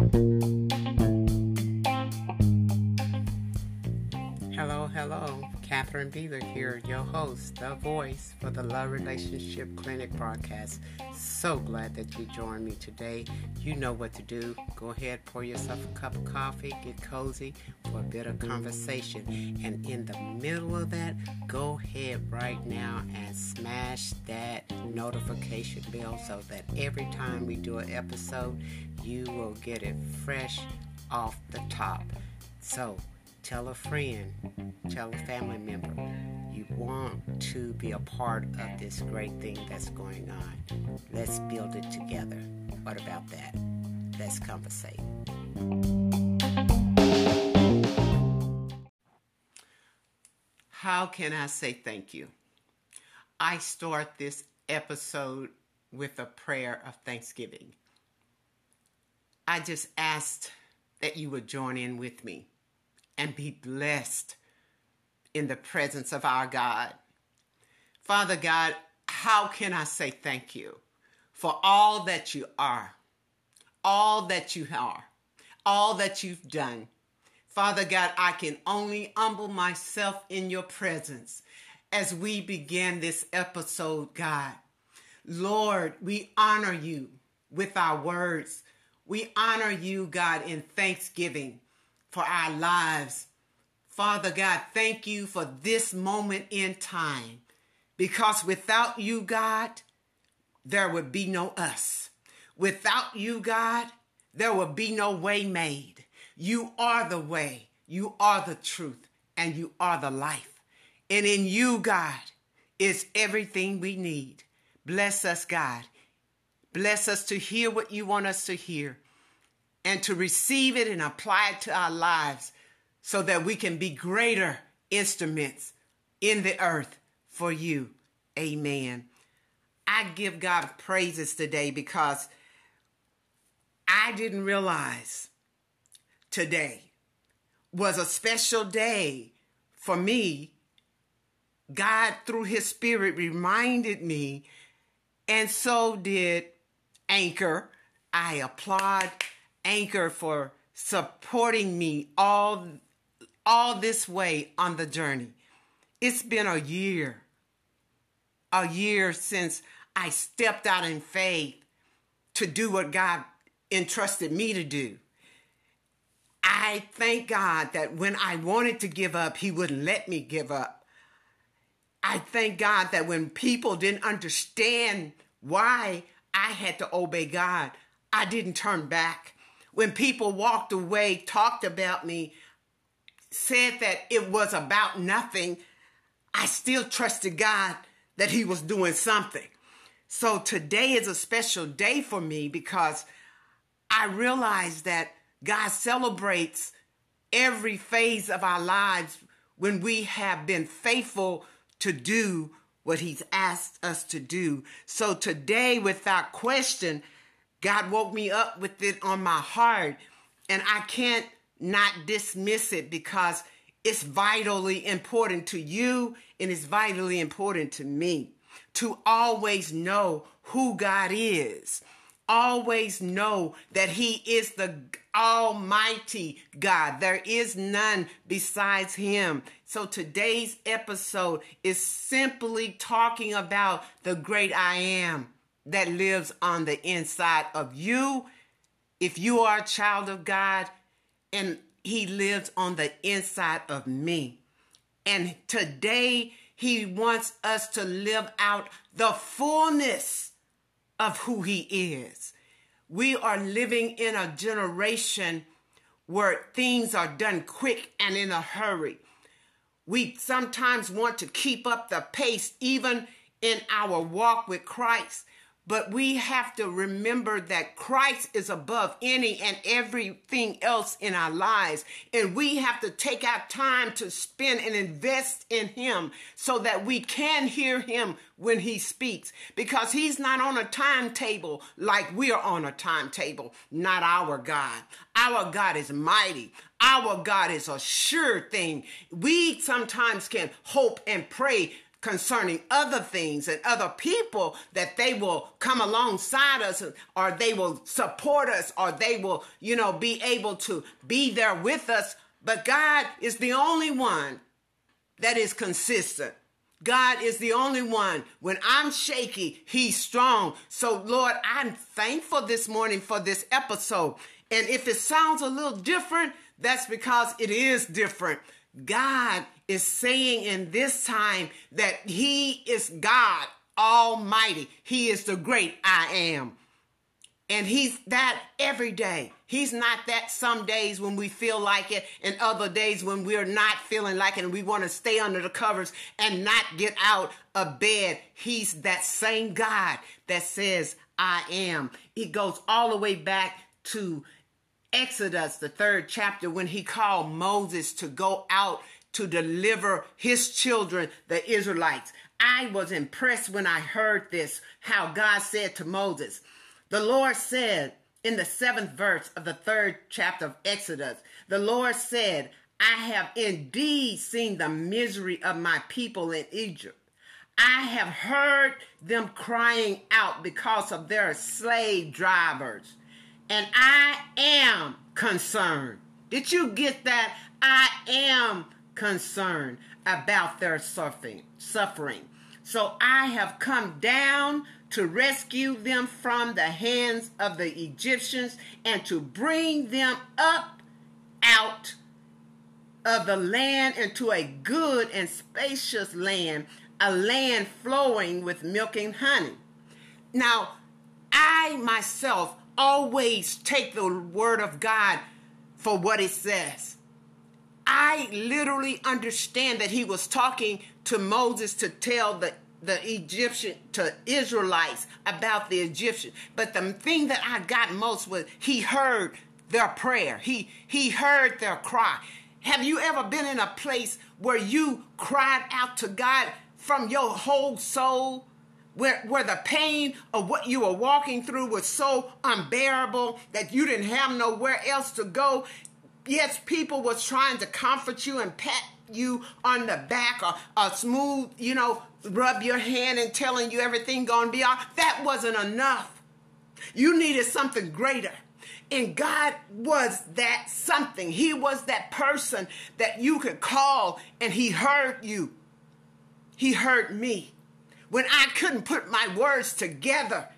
Hello, Catherine Beeler here, your host, the voice for the Love Relationship Clinic broadcast. So glad that you joined me today. You know what to do. Go ahead, pour yourself a cup of coffee, get cozy for a bit of conversation. And in the middle of that, go ahead right now and smash that notification bell so that every time we do an episode, you will get it fresh off the top. So, tell a friend, tell a family member. You want to be a part of this great thing that's going on. Let's build it together. What about that? Let's conversate. How can I say thank you? I start this episode with a prayer of thanksgiving. I just asked that you would join in with me and be blessed in the presence of our God. Father God, how can I say thank you for all that you are, all that you are, all that you've done? Father God, I can only humble myself in your presence as we begin this episode, God. Lord, we honor you with our words. We honor you, God, in thanksgiving for our lives. Father God, thank you for this moment in time because without you, God, there would be no us. Without you, God, there would be no way made. You are the way, you are the truth, and you are the life. And in you, God, is everything we need. Bless us, God. Bless us to hear what you want us to hear and to receive it and apply it to our lives so that we can be greater instruments in the earth for you. Amen. I give God praises today because I didn't realize today was a special day for me. God, through His Spirit, reminded me, and so did Anchor. I applaud Anchor for supporting me all all this way on the journey. It's been a year. A year since I stepped out in faith to do what God entrusted me to do. I thank God that when I wanted to give up, He wouldn't let me give up. I thank God that when people didn't understand why I had to obey God, I didn't turn back. When people walked away, talked about me, said that it was about nothing, I still trusted God that He was doing something. So today is a special day for me because I realize that God celebrates every phase of our lives when we have been faithful to do what He's asked us to do. So today, without question, God woke me up with it on my heart, and I can't not dismiss it because it's vitally important to you and it's vitally important to me to always know who God is. Always know that He is the Almighty God. There is none besides Him. So today's episode is simply talking about the great I am that lives on the inside of you. If you are a child of God, and He lives on the inside of me. And today, He wants us to live out the fullness of who He is. We are living in a generation where things are done quick and in a hurry. We sometimes want to keep up the pace, even in our walk with Christ. But we have to remember that Christ is above any and everything else in our lives. And we have to take our time to spend and invest in Him so that we can hear Him when He speaks. Because He's not on a timetable like we're on a timetable, not our God. Our God is mighty. Our God is a sure thing. We sometimes can hope and pray concerning other things and other people that they will come alongside us or they will support us or they will, you know, be able to be there with us. But God is the only one that is consistent. God is the only one. When I'm shaky, He's strong. So, Lord, I'm thankful this morning for this episode. And if it sounds a little different, that's because it is different. God is saying in this time that He is God Almighty. He is the great I am. And He's that every day. He's not that some days when we feel like it and other days when we're not feeling like it and we want to stay under the covers and not get out of bed. He's that same God that says, I am. It goes all the way back to Exodus, the third chapter, when he called Moses to go out to deliver his children, the Israelites. I was impressed when I heard this, how God said to Moses, The Lord said, in the seventh verse of the third chapter of Exodus, the Lord said, I have indeed seen the misery of my people in Egypt. I have heard them crying out because of their slave drivers, and I am concerned. Did you get that? I am concerned about their suffering. Suffering. So I have come down to rescue them from the hands of the Egyptians and to bring them up out of the land into a good and spacious land, a land flowing with milk and honey. Now, I myself always take the word of God for what it says. I literally understand that he was talking to Moses to tell the the Egyptian to Israelites about the Egyptian. But the thing that I got most was he heard their prayer. He he heard their cry. Have you ever been in a place where you cried out to God from your whole soul? Where, where the pain of what you were walking through was so unbearable that you didn't have nowhere else to go. Yes, people was trying to comfort you and pat you on the back or, or smooth, you know, rub your hand and telling you everything gonna be all. That wasn't enough. You needed something greater. And God was that something. He was that person that you could call and he heard you. He heard me. When I couldn't put my words together,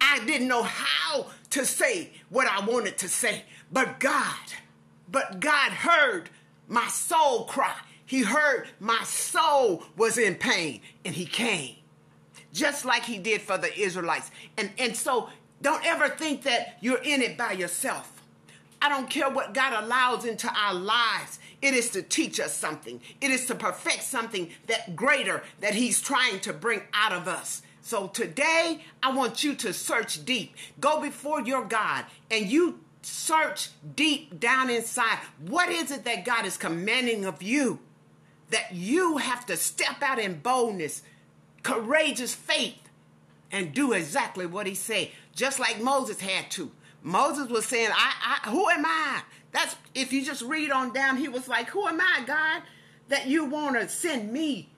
I didn't know how to say what I wanted to say. But God, but God heard my soul cry. He heard my soul was in pain and he came. Just like he did for the Israelites. And, and so don't ever think that you're in it by yourself. I don't care what God allows into our lives. It is to teach us something. It is to perfect something that greater that he's trying to bring out of us. So today, I want you to search deep. Go before your God and you search deep down inside. What is it that God is commanding of you? that you have to step out in boldness, courageous faith, and do exactly what he said, just like Moses had to. Moses was saying, I, I who am I? That's if you just read on down, he was like, Who am I, God, that you want to send me?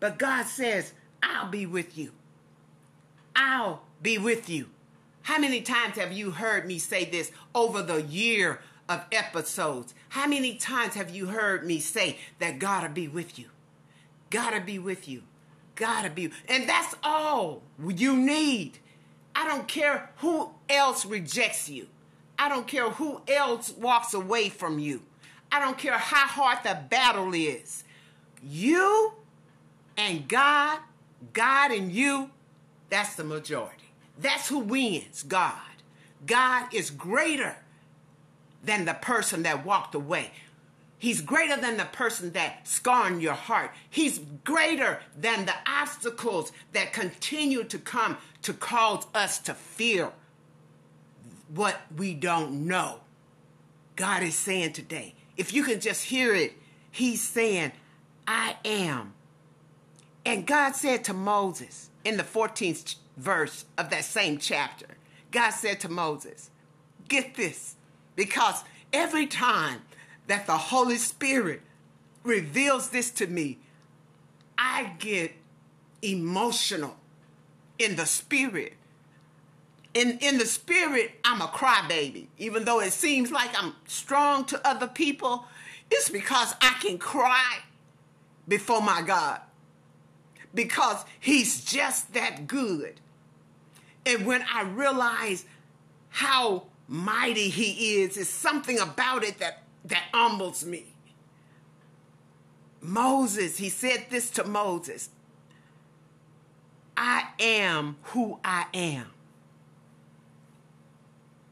But God says, I'll be with you. I'll be with you. How many times have you heard me say this over the year of episodes. How many times have you heard me say that God'll be with you? Gotta be with you. Gotta be. And that's all you need. I don't care who else rejects you. I don't care who else walks away from you. I don't care how hard the battle is. You and God, God and you, that's the majority. That's who wins, God. God is greater than the person that walked away. He's greater than the person that scarred your heart. He's greater than the obstacles that continue to come to cause us to fear what we don't know. God is saying today, if you can just hear it, He's saying, I am. And God said to Moses in the 14th verse of that same chapter, God said to Moses, Get this. Because every time that the Holy Spirit reveals this to me, I get emotional in the spirit. In, in the spirit, I'm a crybaby. Even though it seems like I'm strong to other people, it's because I can cry before my God. Because He's just that good. And when I realize how mighty He is, it's something about it that, that humbles me. Moses, he said this to Moses I am who I am.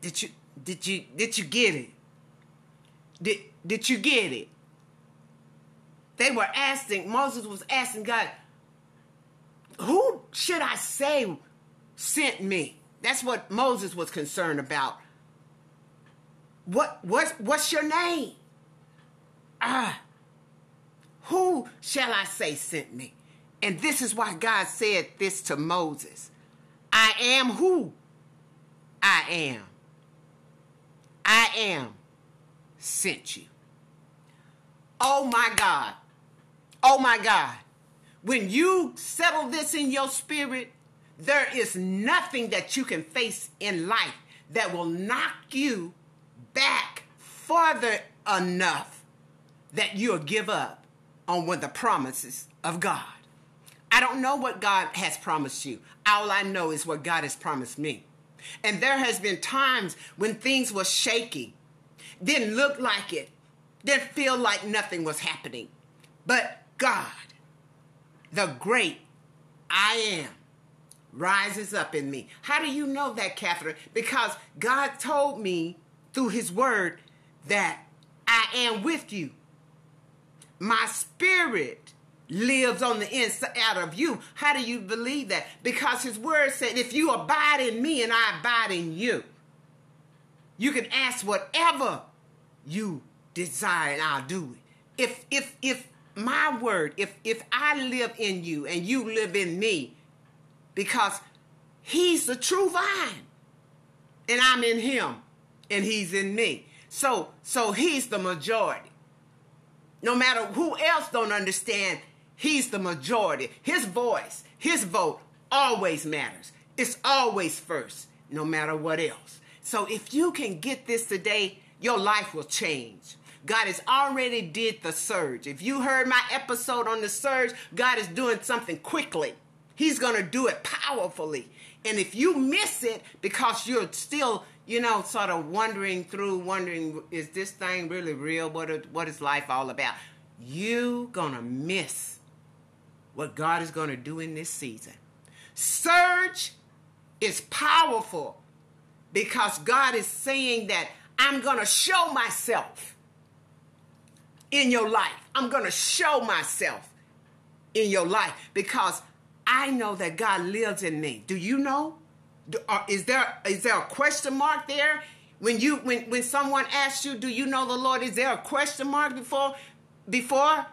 Did you did you did you get it? Did did you get it? They were asking, Moses was asking God, who should I say sent me? That's what Moses was concerned about. What what what's your name? Ah. Who shall I say sent me? And this is why God said this to Moses I am who I am. I am sent you. Oh my God. Oh my God. When you settle this in your spirit, there is nothing that you can face in life that will knock you back farther enough that you'll give up on what the promises of God. I don't know what God has promised you. All I know is what God has promised me. And there has been times when things were shaky, didn't look like it, didn't feel like nothing was happening. But God, the great I am, rises up in me. How do you know that, Catherine? Because God told me through his word that I am with you. My spirit lives on the inside of you. How do you believe that? Because his word said, if you abide in me and I abide in you, you can ask whatever you desire and I'll do it. If if if my word, if if I live in you and you live in me, because he's the true vine and I'm in him and he's in me. So so he's the majority. No matter who else don't understand, he's the majority. His voice, his vote always matters. It's always first, no matter what else. So if you can get this today, your life will change. God has already did the surge. If you heard my episode on the surge, God is doing something quickly. He's going to do it powerfully. And if you miss it because you're still you know, sort of wondering through, wondering, is this thing really real? What, what is life all about? You gonna miss what God is gonna do in this season. Surge is powerful because God is saying that I'm gonna show myself in your life. I'm gonna show myself in your life because I know that God lives in me. Do you know? Uh, is there is there a question mark there? When you when when someone asks you do you know the lord? Is there a question mark before before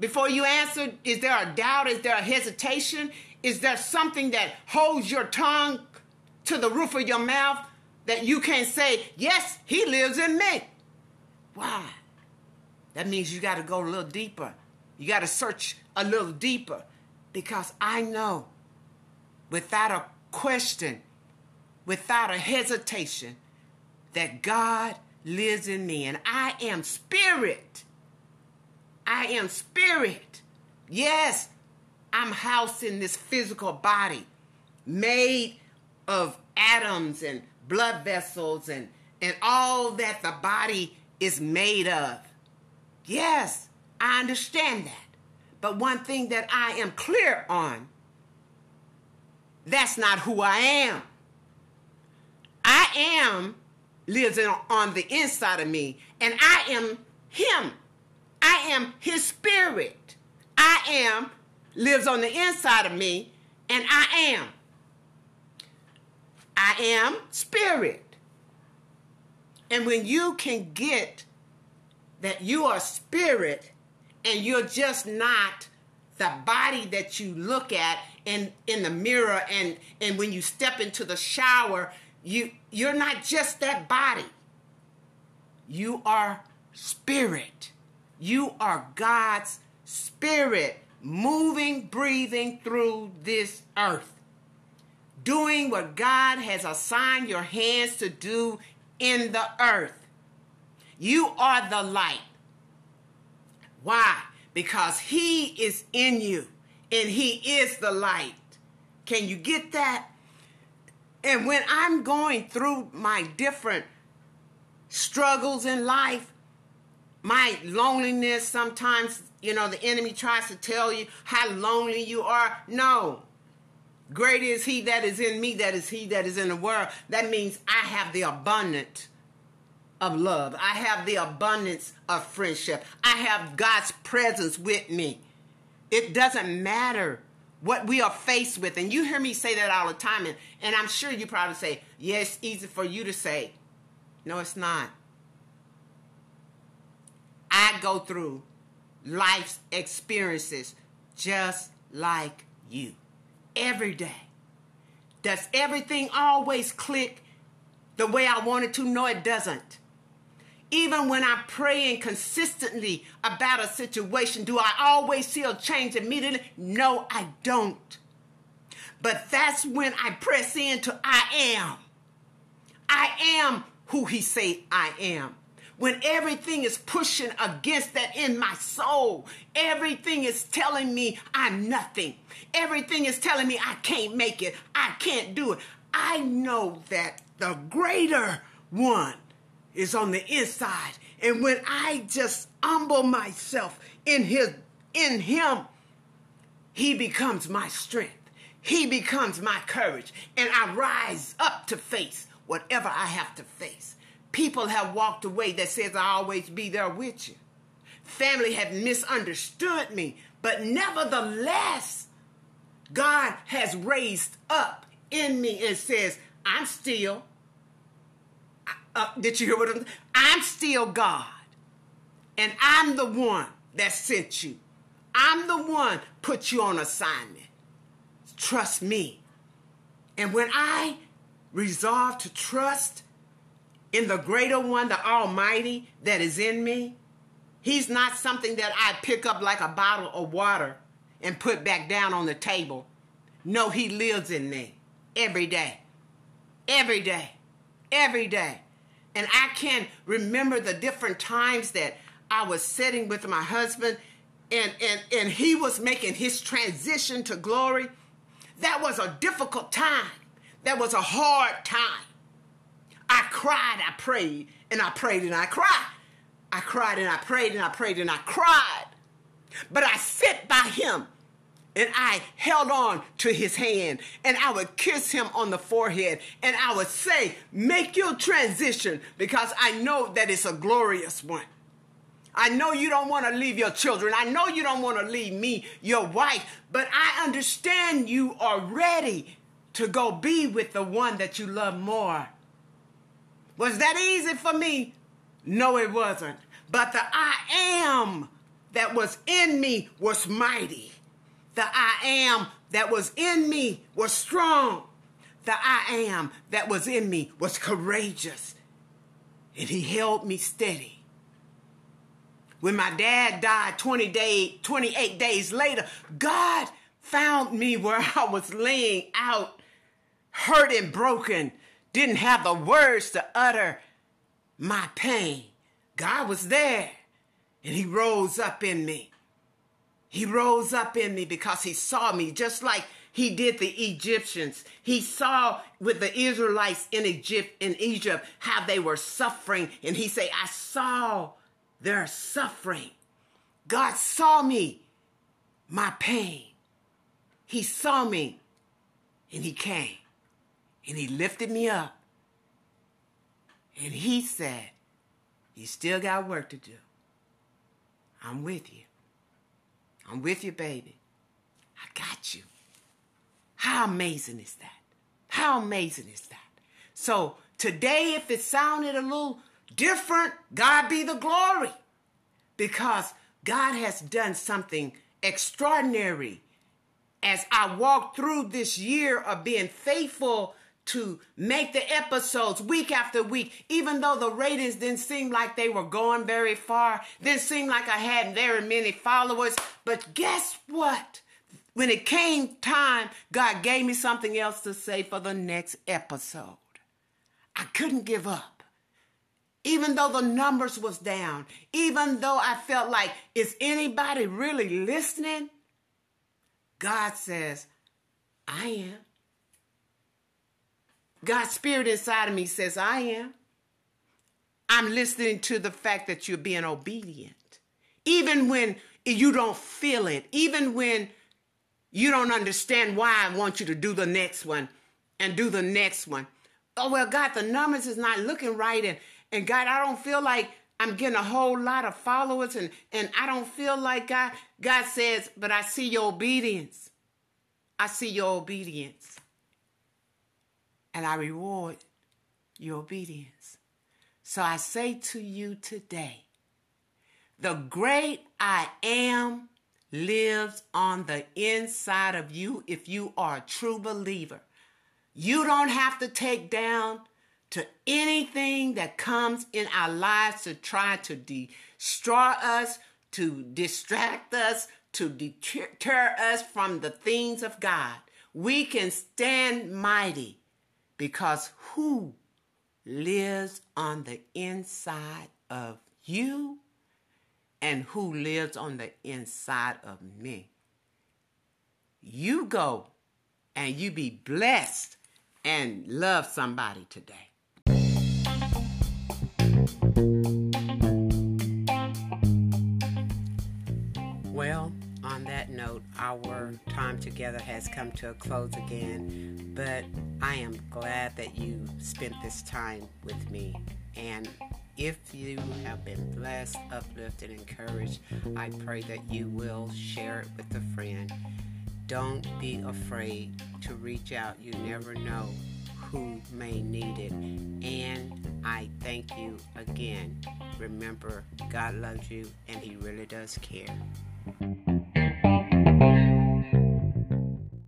before you answer? Is there a doubt? Is there a hesitation? Is there something that holds your tongue to the roof of your mouth that you can't say yes he lives in me. Why? That means you got to go a little deeper. You got to search a little deeper because i know without a question, without a hesitation, that God lives in me and I am spirit. I am spirit. Yes, I'm housed in this physical body made of atoms and blood vessels and, and all that the body is made of. Yes, I understand that. But one thing that I am clear on that's not who I am. I am lives on the inside of me, and I am Him. I am His Spirit. I am lives on the inside of me, and I am. I am Spirit. And when you can get that you are Spirit and you're just not the body that you look at in in the mirror and and when you step into the shower you you're not just that body you are spirit you are God's spirit moving, breathing through this earth, doing what God has assigned your hands to do in the earth. You are the light. Why? Because He is in you and He is the light. Can you get that? And when I'm going through my different struggles in life, my loneliness, sometimes, you know, the enemy tries to tell you how lonely you are. No. Great is he that is in me, that is he that is in the world. That means I have the abundance of love. I have the abundance of friendship. I have God's presence with me. It doesn't matter what we are faced with. And you hear me say that all the time. And, and I'm sure you probably say, yes, it's easy for you to say. No, it's not. I go through life's experiences just like you every day. Does everything always click the way I wanted to? No, it doesn't. Even when I'm praying consistently about a situation, do I always see a change immediately? No, I don't. But that's when I press into I am. I am who he say I am. When everything is pushing against that in my soul, everything is telling me I'm nothing. Everything is telling me I can't make it. I can't do it. I know that the greater one is on the inside. And when I just humble myself in his in him, he becomes my strength. He becomes my courage. And I rise up to face whatever I have to face. People have walked away that says I'll always be there with you. Family have misunderstood me, but nevertheless, God has raised up in me and says, I'm still uh, did you hear what I'm I'm still God. And I'm the one that sent you. I'm the one put you on assignment. Trust me. And when I resolve to trust in the greater one, the Almighty that is in me, He's not something that I pick up like a bottle of water and put back down on the table. No, He lives in me every day. Every day. Every day. And I can remember the different times that I was sitting with my husband and, and, and he was making his transition to glory. That was a difficult time. That was a hard time. I cried, I prayed, and I prayed and I cried. I cried and I prayed and I prayed and I cried. But I sat by him and I held on to his hand and I would kiss him on the forehead and I would say, Make your transition because I know that it's a glorious one. I know you don't want to leave your children. I know you don't want to leave me, your wife, but I understand you are ready to go be with the one that you love more. Was that easy for me? No, it wasn't. But the I am that was in me was mighty. The I am that was in me was strong. The I am that was in me was courageous. And he held me steady. When my dad died 20 day, 28 days later, God found me where I was laying out, hurt and broken, didn't have the words to utter my pain. God was there, and he rose up in me. He rose up in me because he saw me just like he did the Egyptians. He saw with the Israelites in Egypt in Egypt how they were suffering and he said, "I saw their suffering." God saw me my pain. He saw me and he came and he lifted me up. And he said, You still got work to do. I'm with you. I'm with you, baby. I got you. How amazing is that? How amazing is that? So today, if it sounded a little different, God be the glory. Because God has done something extraordinary as I walk through this year of being faithful to make the episodes week after week, even though the ratings didn't seem like they were going very far, didn't seem like I had very many followers. But guess what? When it came time, God gave me something else to say for the next episode. I couldn't give up. Even though the numbers was down, even though I felt like, is anybody really listening? God says, I am. God's spirit inside of me says, I am. I'm listening to the fact that you're being obedient. Even when you don't feel it, even when you don't understand why I want you to do the next one and do the next one. Oh, well, God, the numbers is not looking right. And, and God, I don't feel like I'm getting a whole lot of followers. And, and I don't feel like God. God says, but I see your obedience. I see your obedience and I reward your obedience. So I say to you today, the great I am lives on the inside of you if you are a true believer. You don't have to take down to anything that comes in our lives to try to destroy us, to distract us, to deter us from the things of God. We can stand mighty because who lives on the inside of you and who lives on the inside of me? You go and you be blessed and love somebody today. Our time together has come to a close again, but I am glad that you spent this time with me. And if you have been blessed, uplifted, encouraged, I pray that you will share it with a friend. Don't be afraid to reach out. You never know who may need it. And I thank you again. Remember, God loves you and He really does care.